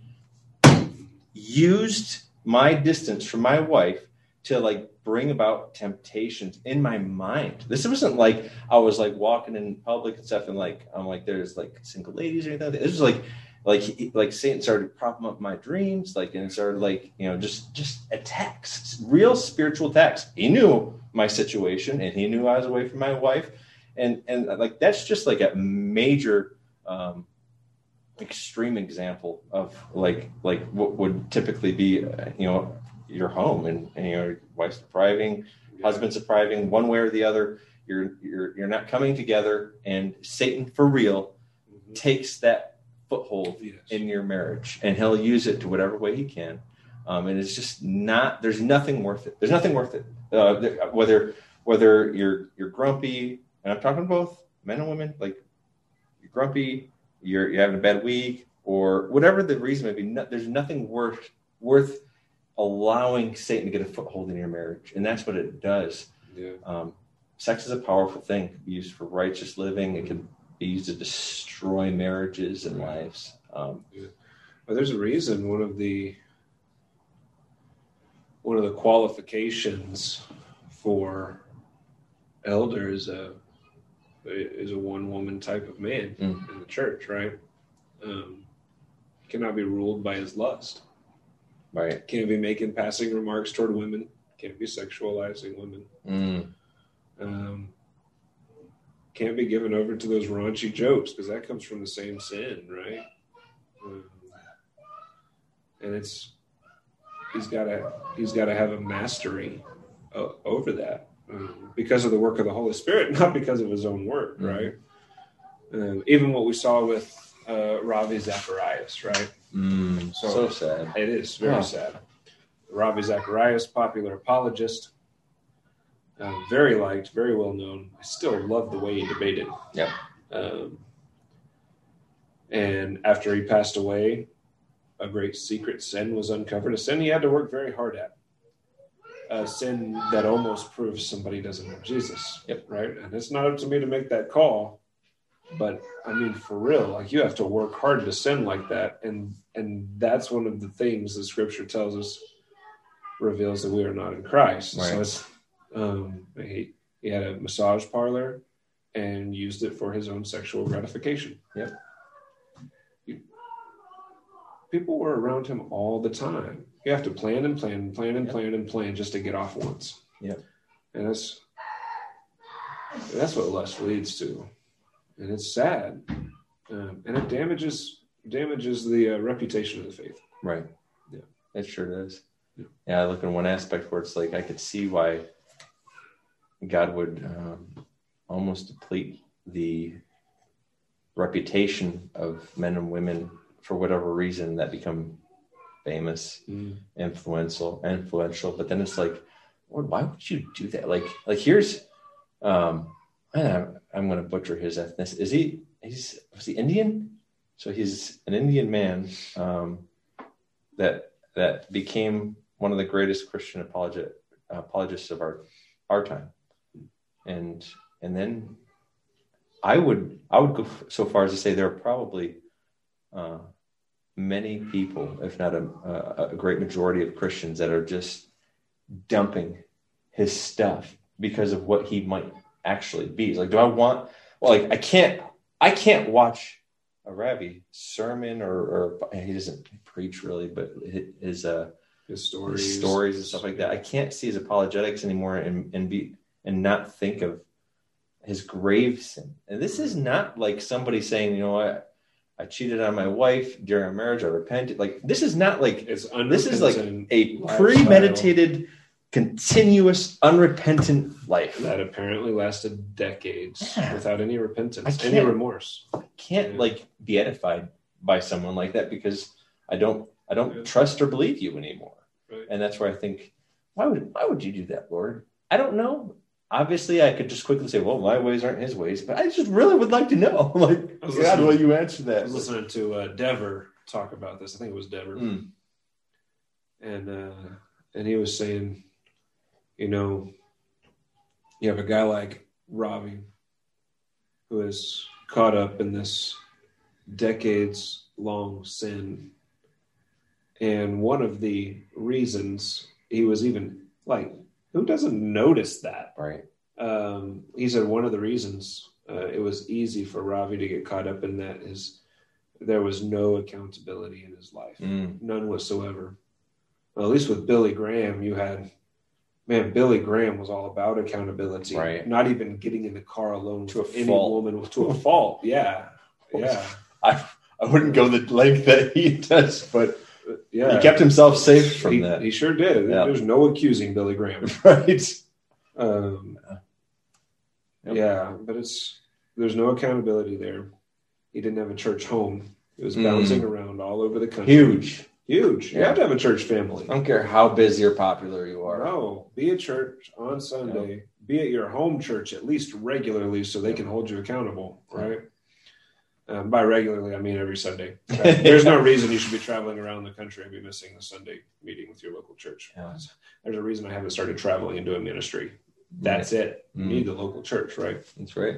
used my distance from my wife to like bring about temptations in my mind. This wasn't like I was like walking in public and stuff and like I'm like there's like single ladies or anything. Like this was like like like Satan started propping up my dreams, like and started like you know just just attacks, real spiritual attacks. He knew my situation, and he knew I was away from my wife, and and like that's just like a major um, extreme example of like like what would typically be uh, you know your home and, and your wife's depriving, yeah. husband's depriving, one way or the other. You're you're you're not coming together, and Satan for real mm-hmm. takes that foothold yes. in your marriage, and he'll use it to whatever way he can. Um, and it's just not. There's nothing worth it. There's nothing worth it. Uh, whether whether you're you're grumpy, and I'm talking both men and women. Like you're grumpy, you're you're having a bad week, or whatever the reason may be. No, there's nothing worth worth allowing Satan to get a foothold in your marriage, and that's what it does. Yeah. Um, sex is a powerful thing can be used for righteous living. It can be used to destroy marriages and lives. Um, yeah. Well, there's a reason. One of the one of the qualifications for elder is a is a one woman type of man mm. in the church, right? Um, cannot be ruled by his lust. Right. Can't be making passing remarks toward women. Can't be sexualizing women. Mm. Um, can't be given over to those raunchy jokes because that comes from the same sin, right? Um, and it's he's got to he's got to have a mastery uh, over that um, because of the work of the Holy Spirit, not because of his own work, mm-hmm. right? Um, even what we saw with uh, Ravi Zacharias, right? Mm, so, so, sad. It is very sad. Ravi Zacharias, popular apologist, uh, very liked, very well known. I still love the way he debated. Yeah. Um, and after he passed away, a great secret sin was uncovered, a sin he had to work very hard at. A sin that almost proves somebody doesn't know Jesus. Yep. Right? And it's not up to me to make that call. But I mean, for real, like you have to work hard to sin like that. And and that's one of the things the scripture tells us reveals that we are not in Christ. Right. So it's um, he, he had a massage parlor and used it for his own sexual gratification. Yep. People were around him all the time. You have to plan and plan and plan and yep. plan and plan just to get off once. Yeah. And that's that's what lust leads to, and it's sad, um, and it damages damages the uh, reputation of the faith. Right. Yeah. It sure does. Yeah. yeah. I look in one aspect where it's like I could see why God would um, almost deplete the reputation of men and women for whatever reason that become famous, mm. influential, influential. But then it's like, Lord, why would you do that? Like, like here's, um, I'm, I'm going to butcher his ethnicity. Is he? He's was he Indian? So he's an Indian man um, that that became one of the greatest Christian apologet, apologists of our our time, and and then I would I would go so far as to say there are probably uh, many people, if not a, a great majority of Christians, that are just dumping his stuff because of what he might actually be. It's like, do I want? Well, like I can't I can't watch a Ravi sermon or, or he doesn't preach really, but his uh his stories, his stories and stuff like that. I can't see his apologetics anymore and and be and not think of his grave sin. And this is not like somebody saying, you know what, I cheated on my wife during our marriage. I repented. Like this is not like it's this is like a premeditated, continuous, unrepentant life that apparently lasted decades yeah. without any repentance, any remorse. I can't yeah. like be edified by someone like that because I don't I don't yeah. trust or believe you anymore. Right. And that's where I think, why would why would you do that, Lord? I don't know obviously I could just quickly say, well, my ways aren't his ways, but I just really would like to know. like, God, will you answer that? I was listening to uh, Dever talk about this. I think it was Dever. Mm. And, uh, and he was saying, you know, you have a guy like Ravi who is caught up in this decades long sin. And one of the reasons he was even like who doesn't notice that? Right. Um, he said one of the reasons uh, it was easy for Ravi to get caught up in that is there was no accountability in his life, mm. none whatsoever. Well, at least with Billy Graham, you had man. Billy Graham was all about accountability, right? Not even getting in the car alone to any fault. woman to a fault. Yeah, yeah. I I wouldn't go the length that he does, but yeah, he kept himself safe from he, that. He sure did. Yeah. There's no accusing Billy Graham, right? Um, yep. Yeah, but it's there's no accountability there. He didn't have a church home. He was bouncing mm. around all over the country. Huge, huge. You have to have a church family. I don't care how busy or popular you are. No, be at church on Sunday. Yep. Be at your home church at least regularly, so they yep. can hold you accountable. Right. Um, by regularly, I mean every Sunday. Uh, there's no reason you should be traveling around the country and be missing a Sunday meeting with your local church. Yeah. There's a reason I haven't started traveling and doing ministry. That's right. it. You mm. need the local church, right? That's right.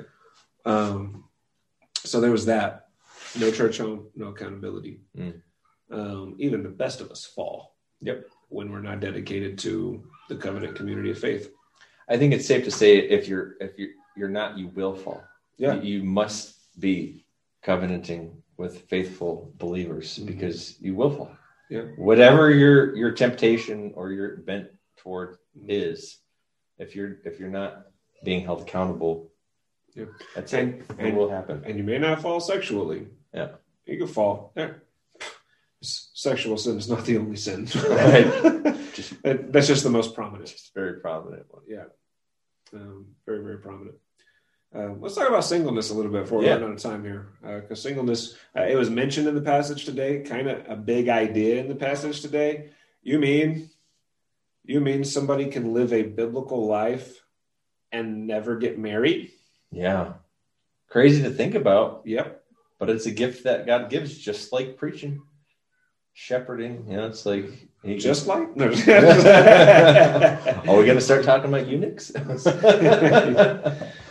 Um, so there was that. No church home, no accountability. Mm. Um, even the best of us fall. Yep. When we're not dedicated to the covenant community of faith. I think it's safe to say if you're if you're you're not, you will fall. Yeah. You, you must be covenanting with faithful believers mm-hmm. because you will fall. Yeah. Whatever your your temptation or your bent toward mm-hmm. is, if you're if you're not being held accountable, yeah. that's and, it. And, it will happen. And you may not fall sexually. Yeah. You can fall. Yeah. Sexual sin is not the only sin. Just, that's just the most prominent. Just very prominent one. Yeah. Um, very, very prominent. Um, let's talk about singleness a little bit before we run out of time here, because uh, singleness uh, it was mentioned in the passage today, kind of a big idea in the passage today. You mean, you mean somebody can live a biblical life and never get married? Yeah, crazy to think about. Yep, but it's a gift that God gives, just like preaching, shepherding. You know, it's like he, just like. No. Are we going to start talking about eunuchs?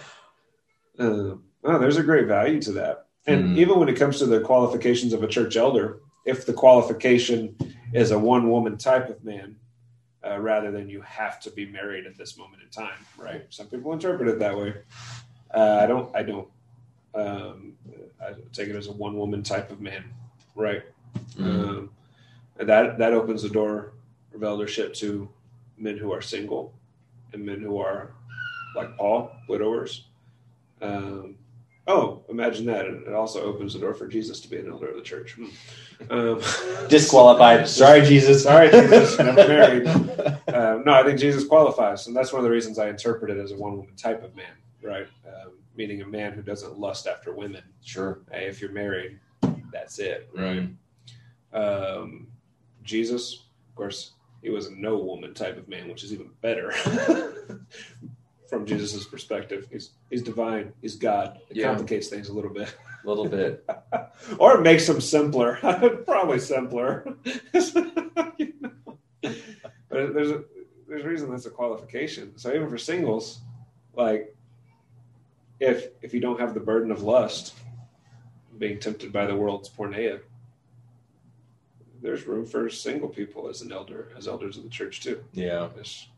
Uh, oh, there's a great value to that. And mm. even when it comes to the qualifications of a church elder, if the qualification is a one woman type of man, uh, rather than you have to be married at this moment in time, right? Some people interpret it that way. Uh, I don't. I don't. Um, I take it as a one woman type of man, right? Mm. Um, that that opens the door of eldership to men who are single and men who are like Paul, widowers, um, oh, imagine that. It also opens the door for Jesus to be an elder of the church. Hmm. Um, Disqualified. Sorry, Jesus. Sorry, Jesus. Never married. Um, no, I think Jesus qualifies. And that's one of the reasons I interpret it as a one woman type of man, right? Um, meaning a man who doesn't lust after women. Sure. Hey, if you're married, that's it, right? Um, Jesus, of course, he was a no woman type of man, which is even better. from Jesus' perspective. He's he's divine. He's God. It yeah. complicates things a little bit. A little bit. or it makes them simpler. Probably simpler. But there's a there's a reason that's a qualification. So even for singles, like if if you don't have the burden of lust, being tempted by the world's porneia, there's room for single people as an elder, as elders of the church too. Yeah. That's,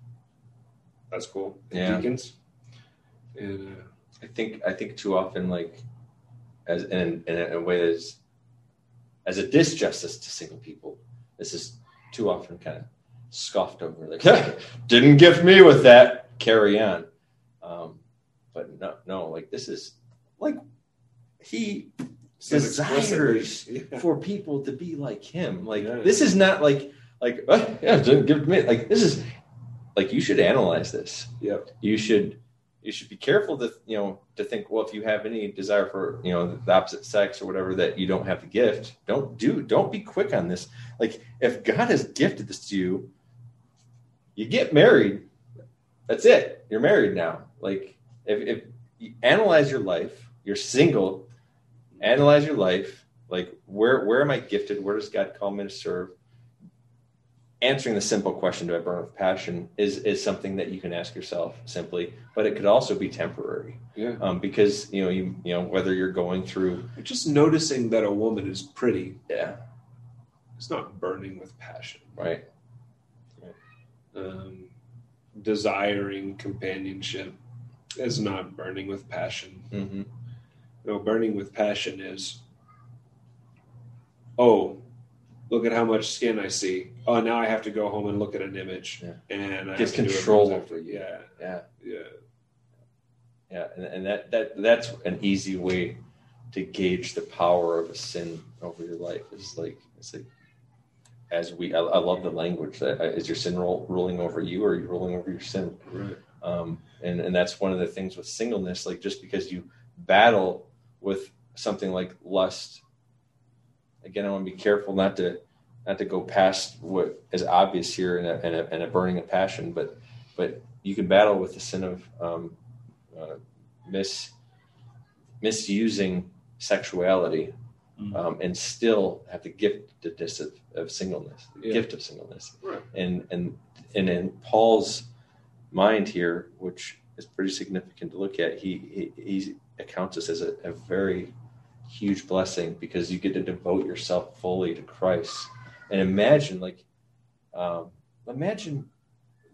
that's cool. Yeah. Deacons. And uh, I think I think too often like as in, in a way that is as a disjustice to single people, this is too often kind of scoffed over. Like, didn't gift me with that. Carry on. Um, but no, no, like this is like he desires Yeah. for people to be like him. Like Yeah. this is not like like oh, yeah, didn't give me like this is like you should analyze this. Yep. You should you should be careful to you know to think well if you have any desire for you know the opposite sex or whatever that you don't have the gift don't do don't be quick on this. Like if god has gifted this to you you get married. That's it. You're married now. Like if, if you analyze your life you're single analyze your life like where where am i gifted? Where does god call me to serve answering the simple question do i burn with passion is is something that you can ask yourself simply but it could also be temporary Yeah. um, because you know you you know whether you're going through Just noticing that a woman is pretty, yeah it's not burning with passion. right Um, desiring companionship is not burning with passion. hmm No, burning with passion is, oh, look at how much skin I see. Oh, now I have to go home and look at an image, Yeah. and I it control over you. Yeah, yeah yeah, yeah and, and that that that's an easy way to gauge the power of a sin over your life is like it's like as we I, I love the language that uh, is your sin roll, ruling over you or are you ruling over your sin right. um, and and that's one of the things with singleness like just because you battle with something like lust again i want to be careful not to not to go past what is obvious here and a, in a, in a burning of passion but but you can battle with the sin of um, uh, mis misusing sexuality Mhm. um, and still have the giftedness of, of singleness the Yeah. gift of singleness Right. and and and in Paul's mind here, which is pretty significant to look at, he he, he accounts this as a, a very huge blessing because you get to devote yourself fully to Christ. And imagine, like, um, imagine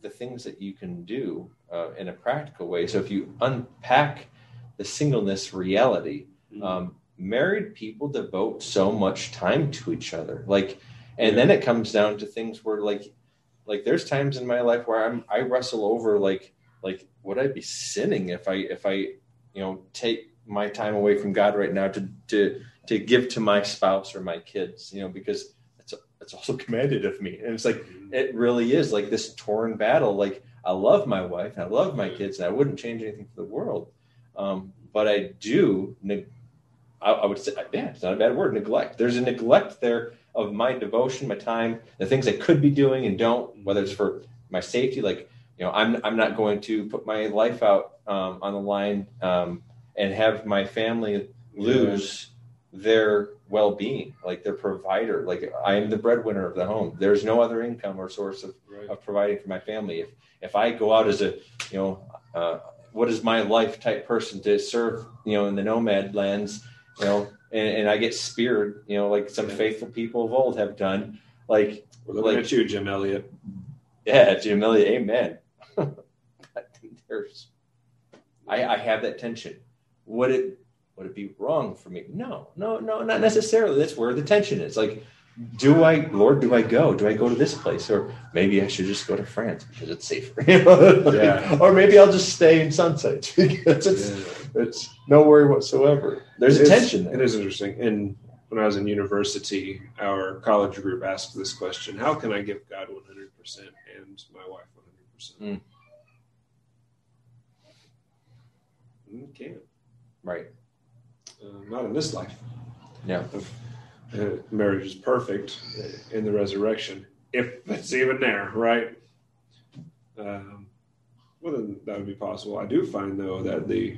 the things that you can do uh, in a practical way. So if you unpack the singleness reality, um, married people devote so much time to each other like and then it comes down to things where like like there's times in my life where i'm i wrestle over like like would i be sinning if i if i you know take my time away from god right now to to to give to my spouse or my kids you know because it's it's also commanded of me. And it's like it really is like this torn battle. Like i love my wife i love my kids and i wouldn't change anything for the world. Um, but i do neg- I, I would say yeah it's not a bad word neglect. There's a neglect there of my devotion my time the things i could be doing and don't whether it's for my safety like you know i'm, I'm not going to put my life out um, on the line um, and have my family lose their well-being like their provider like i am the breadwinner of the home there's no other income or source of Right. of providing for my family. If if I go out as a you know uh, what is my life type person to serve you know in the nomad lands you know and, and I get speared you know like some Yeah. faithful people of old have done like We're looking like- at you, Jim Elliot. yeah Jim Elliot amen there's I, I have that tension would it would it be wrong for me no no no not necessarily that's where the tension is like do I, Lord, do I go? Do I go to this place? Or maybe I should just go to France because it's safer. You know? Yeah. Or maybe I'll just stay in Sunset because it's, Yeah. it's no worry whatsoever. There's It a tension there. It is interesting. And when I was in university, our college group asked this question How can I give God 100% and my wife 100%? Mm. You can't. Right. Uh, not in this life. Yeah. Uh, marriage is perfect in the resurrection, if it's even there, right? Um, well, then that would be possible. I do find, though, that the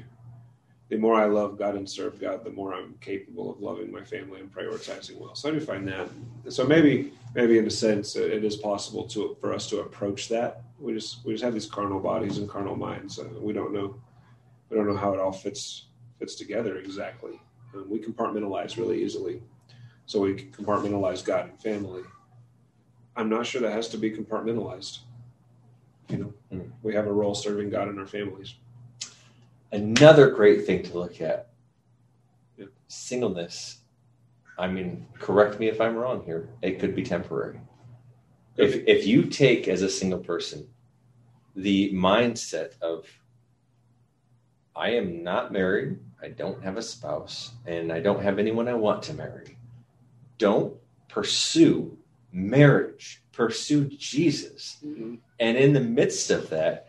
the more I love God and serve God, the more I'm capable of loving my family and prioritizing well. So I do find that. So maybe, maybe in a sense, it is possible to for us to approach that. We just we just have these carnal bodies and carnal minds. Uh, we don't know we don't know how it all fits fits together exactly. Um, we compartmentalize really easily, so we compartmentalize God and family. I'm not sure that has to be compartmentalized. You know, mm. we have a role serving God in our families. Another great thing to look at yeah. singleness. I mean, correct me if I'm wrong here. It could be temporary. If if you take as a single person the mindset of I am not married, I don't have a spouse, and I don't have anyone I want to marry. Don't pursue marriage. Pursue Jesus. Mm-hmm. And in the midst of that,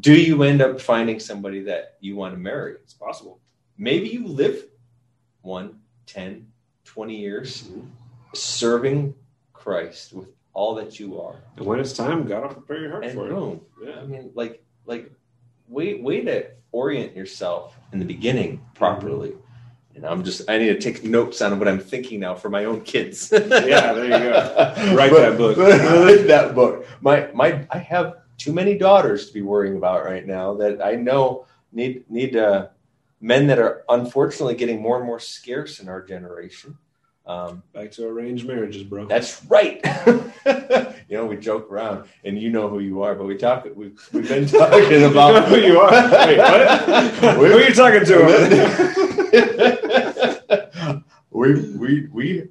do you end up finding somebody that you want to marry? It's possible. Maybe you live one, 10, 20 years mm-hmm. serving Christ with all that you are. And when it's time, God will prepare your heart and for boom. it. Yeah. I mean, like, like, way, way to orient yourself in the beginning properly. And I'm just, I need to take notes on what I'm thinking now for my own kids. yeah, there you go. Write but, that book. Write that book. My, my, I have too many daughters to be worrying about right now that I know need need uh, men that are unfortunately getting more and more scarce in our generation. Um, Back to arranged marriages, bro. That's right. you know, we joke around, and you know who you are, but we talk. We've, we've been talking about who you are. Wait, what? who are you talking to? we we we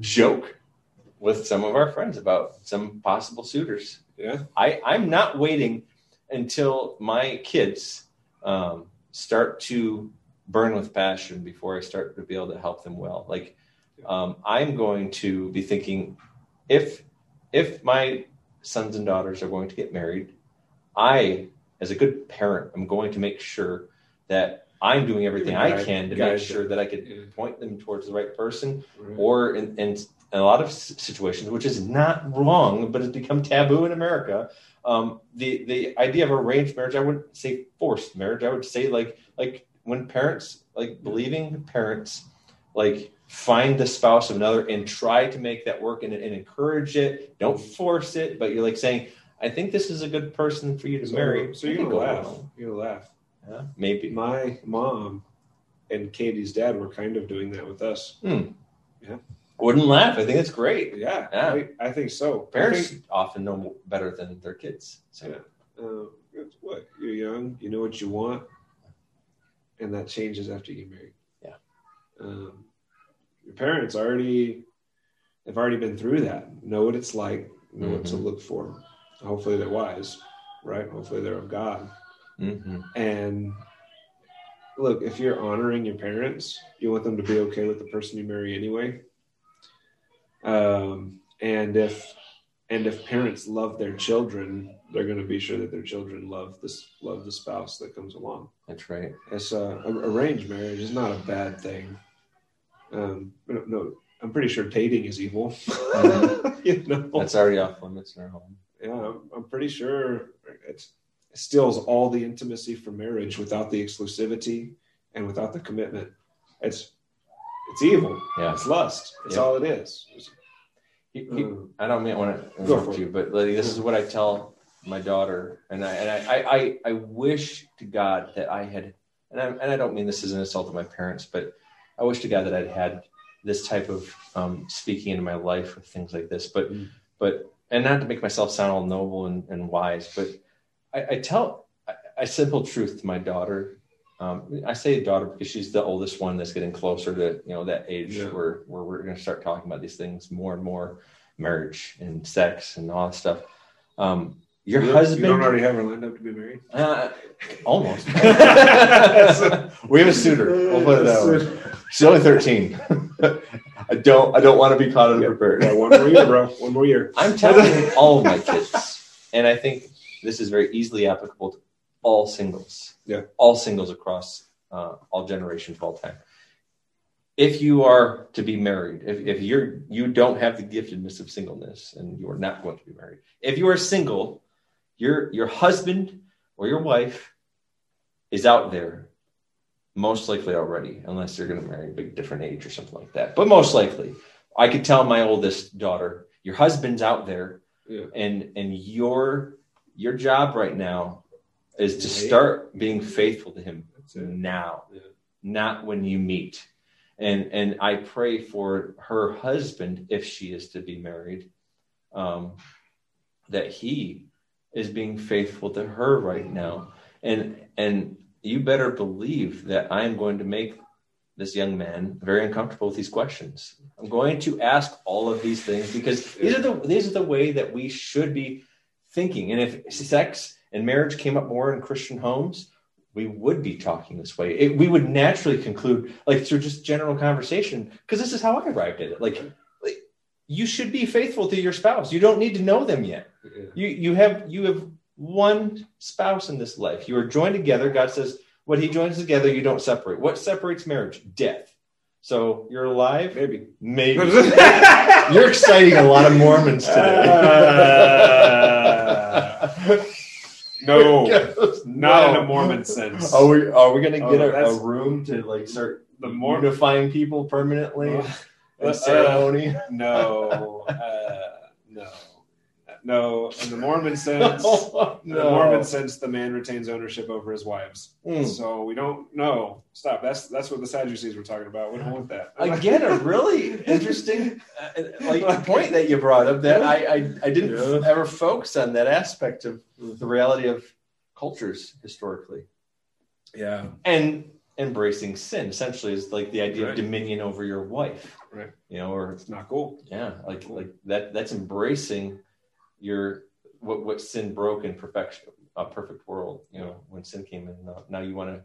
joke with some of our friends about some possible suitors yeah. I, I'm not waiting until my kids um, start to burn with passion before I start to be able to help them well. Like um, I'm going to be thinking if if my sons and daughters are going to get married, I, as a good parent, I'm going to make sure that I'm doing everything I can to make sure that I can point them towards the right person, right. or in, in, in, a lot of situations, which is not wrong, but has become taboo in America. Um, the the idea of arranged marriage, I wouldn't say forced marriage. I would say like like when parents like believing parents like find the spouse of another and try to make that work and, and encourage it. Don't force it, but you're like saying, I think this is a good person for you to so, marry. So you're gonna laugh. You're gonna laugh yeah, maybe. My mom and Katie's dad were kind of doing that with us. Hmm. Yeah. Wouldn't laugh. I think it's great. Yeah, yeah. I, I think so. Parents think, often know better than their kids. So. Yeah. Uh, what you're young, you know what you want, and that changes after you get married. Yeah. Um, your parents already have already been through that. Know what it's like. Know mm-hmm. what to mm-hmm. look for. Hopefully they're wise, right? Hopefully they're of God. Mm-hmm. And look, if you're honoring your parents, you want them to be okay with the person you marry anyway. Um, and if and if parents love their children, they're going to be sure that their children love this love the spouse that comes along. That's right. It's uh, arranged marriage is not a bad thing. Um, no, I'm pretty sure dating is evil. Mm-hmm. you know? That's already off limits in our home. Yeah, I'm, I'm pretty sure it's steals all the intimacy from marriage without the exclusivity and without the commitment. It's it's evil. Yeah. It's lust. It's all it is. Um, I don't mean want to interrupt you, but like, this is what I tell my daughter, and I and I, I, I wish to God that I had, and I, and I don't mean this as an insult to my parents, but I wish to God that I'd had this type of um, speaking into my life with things like this, but mm. but and not to make myself sound all noble and, and wise, but I, I tell a simple truth to my daughter. Um, I say daughter because she's the oldest one that's getting closer to you know that age yeah. where where we're going to start talking about these things more and more, marriage and sex and all that stuff. Um, your you husband. You don't already have her lined up to be married? Uh, almost. we have a suitor. We'll put it that way. She's only thirteen. I don't. I don't want to be caught unprepared. Yeah, one more year, bro. One more year. I'm telling all of my kids, and I think this is very easily applicable to all singles. Yeah. All singles across uh, all generations of all time. If you are to be married, if, if you're you don't have the giftedness of singleness and you are not going to be married, if you are single, your your husband or your wife is out there most likely already, unless they're going to marry a big different age or something like that. But most likely, I could tell my oldest daughter, your husband's out there, Yeah. and and your your job right now is to start being faithful to him now, Yeah. not when you meet. And and I pray for her husband if she is to be married, um, that he is being faithful to her right now. And and you better believe that I am going to make this young man very uncomfortable with these questions. I'm going to ask all of these things because these are the these are the way that we should be thinking. And if sex and marriage came up more in Christian homes, we would be talking this way. It, we would naturally conclude, like through just general conversation, because this is how I arrived at it. Like, like, you should be faithful to your spouse. You don't need to know them yet. Yeah. You you have you have one spouse in this life. You are joined together. God says, "What He joins together, you don't separate." What separates marriage? Death. So you're alive. Maybe. Maybe you're exciting a lot of Mormons today. no, Yes, not in a Mormon sense. Are we are we gonna Oh, get a, a room to like start the Mormon. unifying people permanently Uh, in ceremony? no, uh, no, no. In the Mormon sense, no. in the Mormon sense, the man retains ownership over his wives. Mm. So we don't. know. stop. That's that's what the Sadducees were talking about. We don't want that. Again, a really interesting uh, like point that you brought up that I I, I didn't Yeah. ever focus on that aspect of the reality of cultures historically yeah, and embracing sin essentially is like the idea Right. of dominion over your wife Right. you know or it's not cool. yeah like like that that's embracing your what what sin broke in perfection a perfect world you know when sin came in now, now you want to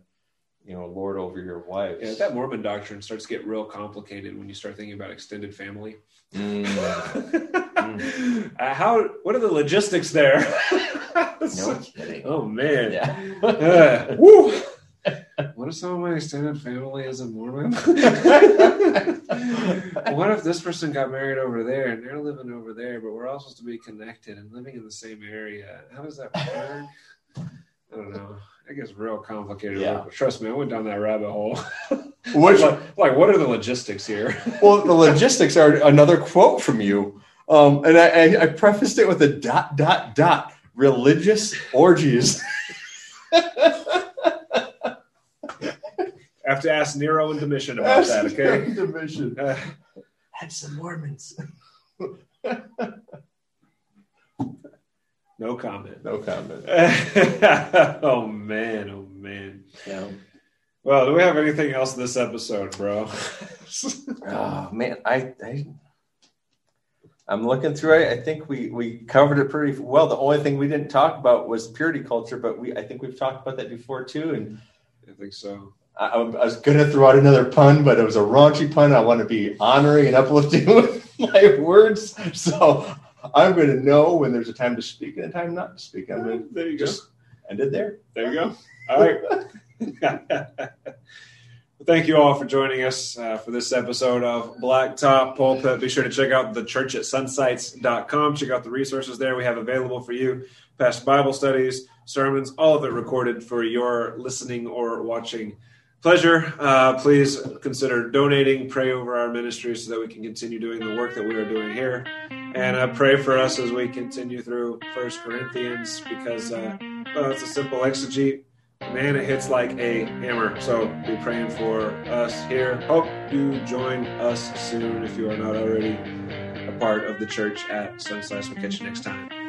you know lord over your wives Yeah, that Mormon doctrine starts to get real complicated when you start thinking about extended family. Mm. Uh, how? What are the logistics there? no kidding oh man. yeah Uh, woo. What if some of my extended family is a Mormon? what if this person got married over there and they're living over there, but we're all supposed to be connected and living in the same area? How does that work? I don't know. It gets real complicated. Yeah. Trust me, I went down that rabbit hole. which like, like, what are the logistics here? well the logistics are another quote from you um and i i, I prefaced it with a dot dot dot religious orgies I have to ask Nero and Domitian about that, okay? Division. Uh, Had some Mormons. no comment. No comment. oh man, oh man. Yeah. Well, do we have anything else in this episode, bro? Oh man, I, I I'm looking through it. I think we we covered it pretty well. The only thing we didn't talk about was purity culture, but we I think we've talked about that before too. And I think so. I, I was gonna throw out another pun, but it was a raunchy pun. I want to be honoring and uplifting with my words, so I'm gonna know when there's a time to speak and a time not to speak. I'm gonna There you just end it there. There you go. All right. Thank you all for joining us uh, for this episode of Blacktop Pulpit. Be sure to check out the church at sunsites.com. Check out the resources there we have available for you past Bible studies, sermons, all of it recorded for your listening or watching pleasure. Uh, please consider donating, pray over our ministry so that we can continue doing the work that we are doing here. And uh, pray for us as we continue through First Corinthians because uh, well, it's a simple exegete. Man, it hits like a hammer. So be praying for us here. Hope you join us soon if you are not already a part of the church at Sunside. We'll catch you next time.